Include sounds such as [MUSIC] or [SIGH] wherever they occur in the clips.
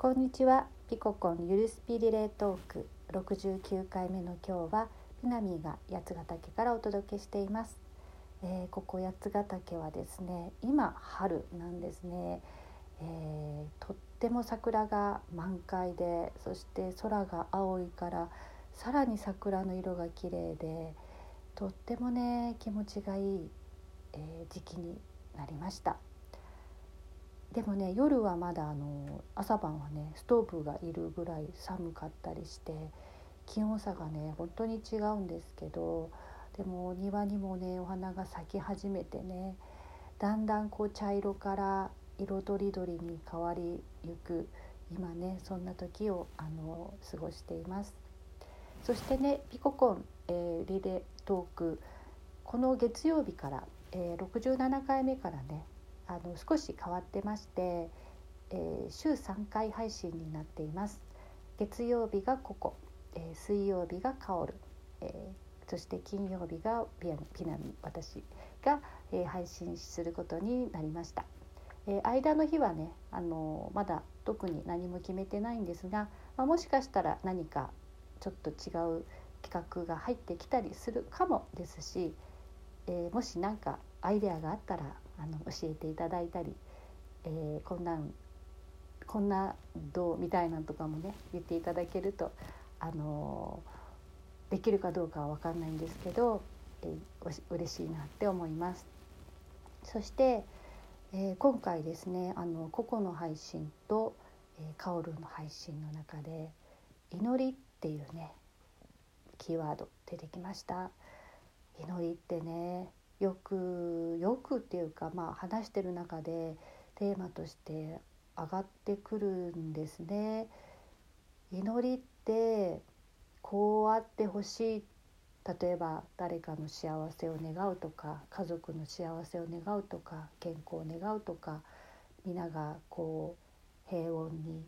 こんにちは。ピココンゆるスピリレートーク。69回目の今日はピナミーが八ヶ岳からお届けしています、えー、ここ八ヶ岳はですね今春なんですね、えー、とっても桜が満開でそして空が青いからさらに桜の色が綺麗でとってもね気持ちがいい、えー、時期になりました。でもね夜はまだあの朝晩はねストーブがいるぐらい寒かったりして気温差がね本当に違うんですけどでも庭にもねお花が咲き始めてねだんだんこう茶色から色とりどりに変わりゆく今ねそんな時をあの過ごしています。そしてねピココン、えー、リレートークこの月曜日から、えー、67回目からねあの少し変わってまして、えー、週3回配信になっています。月曜日がここ、えー、水曜日がカオル、え、そして金曜日がピアノピナミ私が、え配信することになりました、え間の日はねあのまだ特に何も決めてないんですが、まあ、もしかしたら何かちょっと違う企画が入ってきたりするかもですし、えもし何かアイデアがあったらあの教えていただいたり、えー、こんなんこんなどうみたいなんとかもね言っていただけると、あの、できるかどうかは分かんないんですけど、えー、嬉しいなって思います。そして、えー、今回ですねあの個々の配信と、えー、カオルの配信の中で「祈り」っていうねキーワード出てきました。祈りってねよくよくっていうかまあ話してる中でテーマとして上がってくるんですね。祈りってこうあってほしい例えば誰かの幸せを願うとか家族の幸せを願うとか健康を願うとか皆がこう平穏に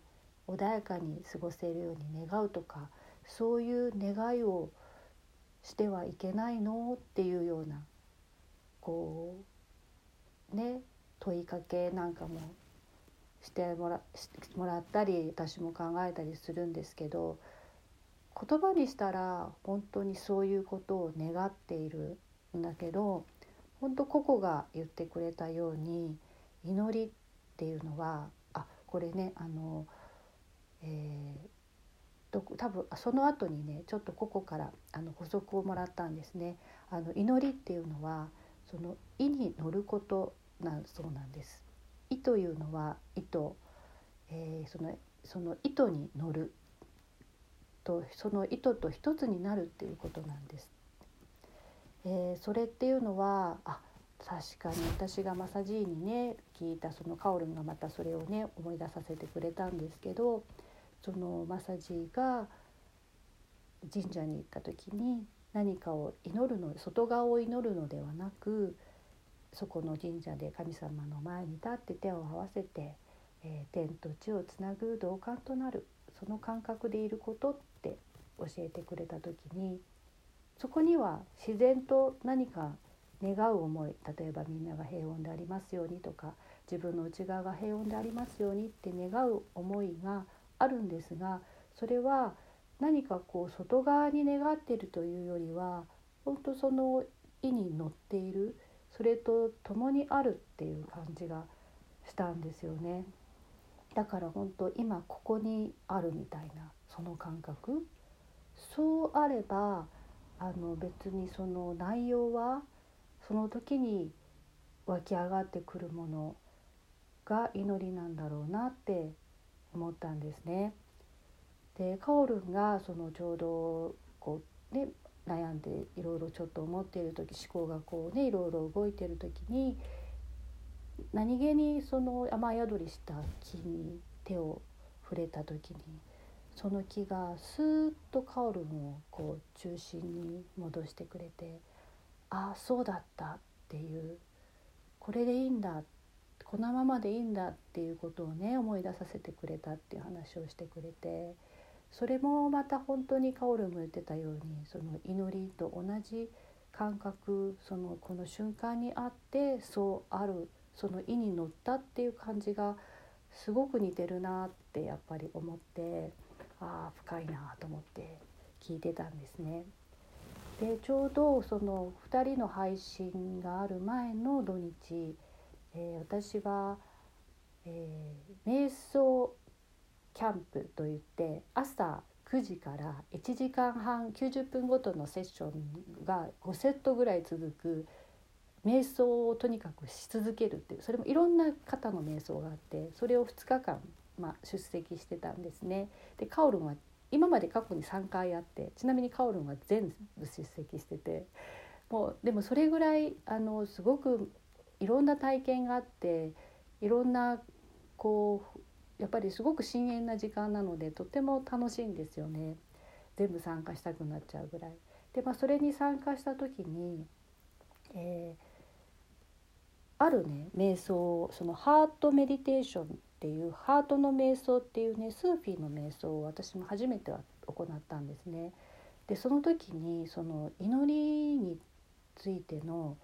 穏やかに過ごせるように願うとかそういう願いをしてはいけないの？っていうようなこうね問いかけなんかもしてもらもらったり私も考えたりするんですけど言葉にしたら本当にそういうことを願っているんだけど本当個々が言ってくれたように祈りっていうのはあこれねあの、えー、多分その後にねちょっと個々からあの補足をもらったんですね。あの祈りっていうのはその意に乗ることなそうなんです。意というのは意と、えー、そのその意図に乗るとその意図と一つになるっていうことなんです。えー、それっていうのはあ確かに私がマサジーにね聞いたそのカオルンがまたそれをね思い出させてくれたんですけどそのマサジーが神社に行った時に何かを祈るの外側を祈るのではなくそこの神社で神様の前に立って手を合わせて、えー、天と地をつなぐ同感となるその感覚でいることって教えてくれた時にそこには自然と何か願う思い例えばみんなが平穏でありますようにとか自分の内側が平穏でありますようにって願う思いがあるんですがそれは何かこう外側に願っているというよりは本当その意に乗っているそれと共にあるっていう感じがしたんですよね。だから本当今ここにあるみたいなその感覚そうあればあの別にその内容はその時に湧き上がってくるものが祈りなんだろうなって思ったんですね。でカオルンがそのちょうどこうね悩んでいろいろちょっと思っている時思考がこうねいろいろ動いている時に何気にその雨宿りした木に手を触れた時にその木がスーッとカオルンをこう中心に戻してくれてああそうだったっていうこれでいいんだこのままでいいんだっていうことをね思い出させてくれたっていう話をしてくれて。それもまた本当にカオルも言ってたようにその祈りと同じ感覚そのこの瞬間にあってそうあるその意に乗ったっていう感じがすごく似てるなってやっぱり思ってああ深いなと思って聞いてたんですね。でちょうどその2人の配信がある前の土日、えー、私は、えー、瞑想キャンプといって朝9時から1時間半90分ごとのセッションが5セットぐらい続く瞑想をとにかくし続けるっていうそれもいろんな方の瞑想があってそれを2日間、まあ、出席してたんですね。でカオルンは今まで過去に3回あってちなみにカオルンは全部出席しててもうでもそれぐらいあのすごくいろんな体験があっていろんなこうやっぱりすごく深遠な時間なのでとても楽しいんですよね全部参加したくなっちゃうぐらい。でまあそれに参加した時に、えーあるね瞑想そのハートメディテーションっていうハートの瞑想っていうねスーフィーの瞑想を私も初めては行ったんですね。でその時にその祈りについての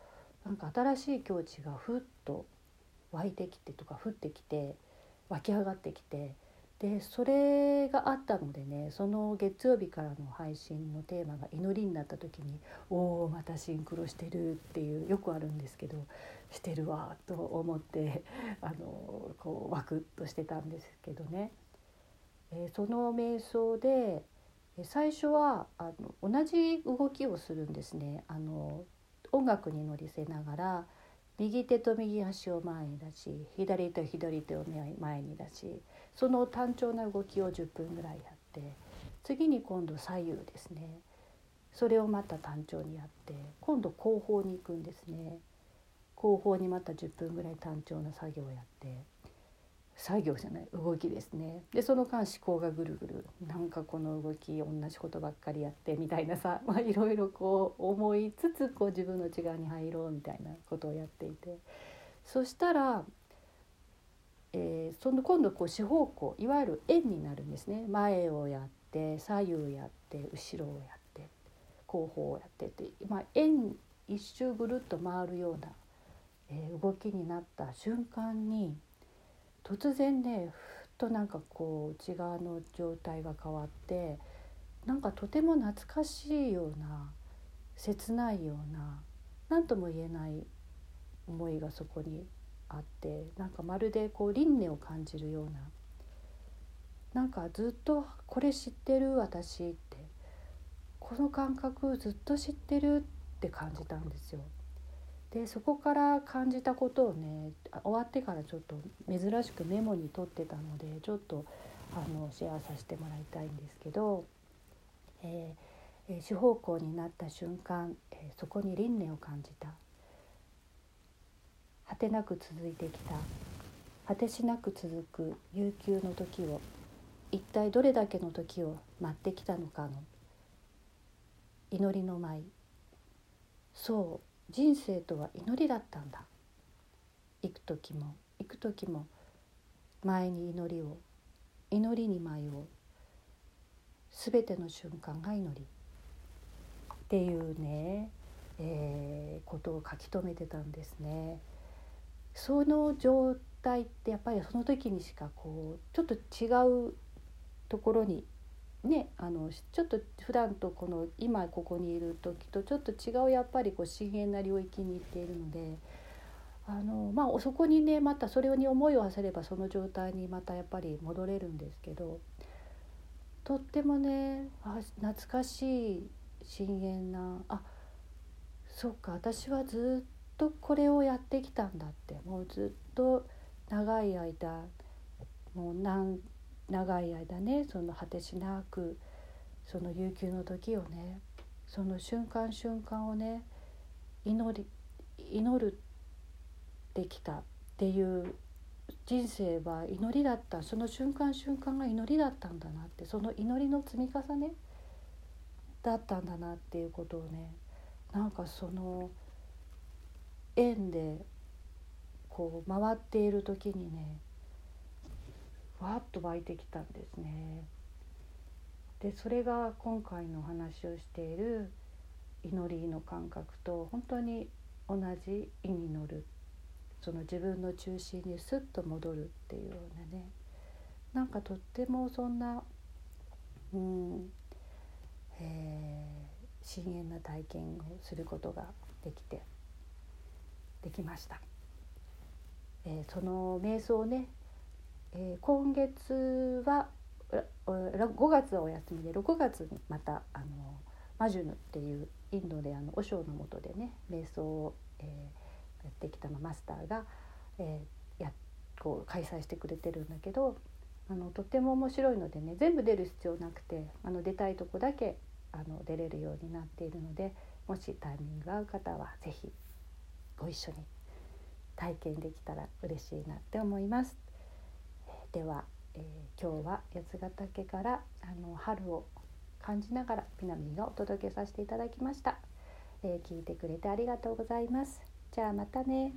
なんか新しい境地がふっと湧いてきてとか降ってきて湧き上がってきてでそれがあったのでねその月曜日からの配信のテーマが祈りになった時に「おおまたシンクロしてる」っていうよくあるんですけどしてるわと思ってあのこうワクッとしてたんですけどね。え、その瞑想で最初はあの同じ動きをするんですねあの音楽に乗りせながら右手と右足を前に出し左と左手を前に出しその単調な動きを10分ぐらいやって次に今度左右ですね。それをまた単調にやって今度後方に行くんですね。後方にまた10分ぐらい単調な作業をやって作業じゃない動きですね。でその間思考がぐるぐるなんかこの動き同じことばっかりやってみたいなさ [LAUGHS] いろいろこう思いつつこう自分の内側に入ろうみたいなことをやっていて。そしたらえー、その今度こう四方向いわゆる円になるんですね。前をやって左右やって後ろをやって後方をやってって、まあ、円一周ぐるっと回るような、えー、動きになった瞬間に突然ねふっとなんかこう内側の状態が変わってなんかとても懐かしいような切ないような何とも言えない思いがそこにあってなんかまるでこう輪廻を感じるようななんかずっとこれ知ってる私ってこの感覚ずっと知ってるって感じたんですよ。でそこから感じたことをね終わってからちょっと珍しくメモに取ってたのでちょっとあのシェアさせてもらいたいんですけど、えー、四方向になった瞬間、えー、そこに輪廻を感じた。果てなく続いてきた。果てしなく続く悠久の時を一体どれだけの時を待ってきたのかの祈りの舞。そう。人生とは祈りだったんだ。行く時も行く時も前に祈りを祈りに舞を全ての瞬間が祈り。っていうね、えー、ことを書き留めてたんですね。その状態ってやっぱりその時にしかこうちょっと違うところにねあのちょっと普段とこの今ここにいる時とちょっと違うやっぱりこう深遠な領域に行っているのであのまあそこにねまたそれに思いを馳せればその状態にまたやっぱり戻れるんですけどとってもねあ懐かしい深遠なあそっか私はずっとこれをやってきたんだってもうずっと長い間もう何長い間ねその果てしなくその悠久の時をねその瞬間瞬間をね祈り祈るできたっていう人生は祈りだった。その瞬間瞬間が祈りだったんだなってその祈りの積み重ねだったんだなっていうことをねなんかその円でこう回っている時にねわっと湧いてきたんですね。でそれが今回のお話をしている祈りの感覚と本当に同じ意に乗るその自分の中心にスッと戻るっていうようなねなんかとってもそんな、うんえー、深遠な体験をすることができてできました。えー、その瞑想ね、えー、今月は5月はお休みで6月にまたあのマジュヌっていうインドであの和尚のもとでね瞑想を、えー、やってきたのマスターが、えー、やこう開催してくれてるんだけどあのとっても面白いのでね全部出る必要なくてあの出たいとこだけあの出れるようになっているのでもしタイミングが合う方は是非ご一緒に体験できたら嬉しいなって思います。では、えー、今日は八ヶ岳からあの春を感じながらピナミーがお届けさせていただきました、えー、聞いてくれてありがとうございます。じゃあまたね。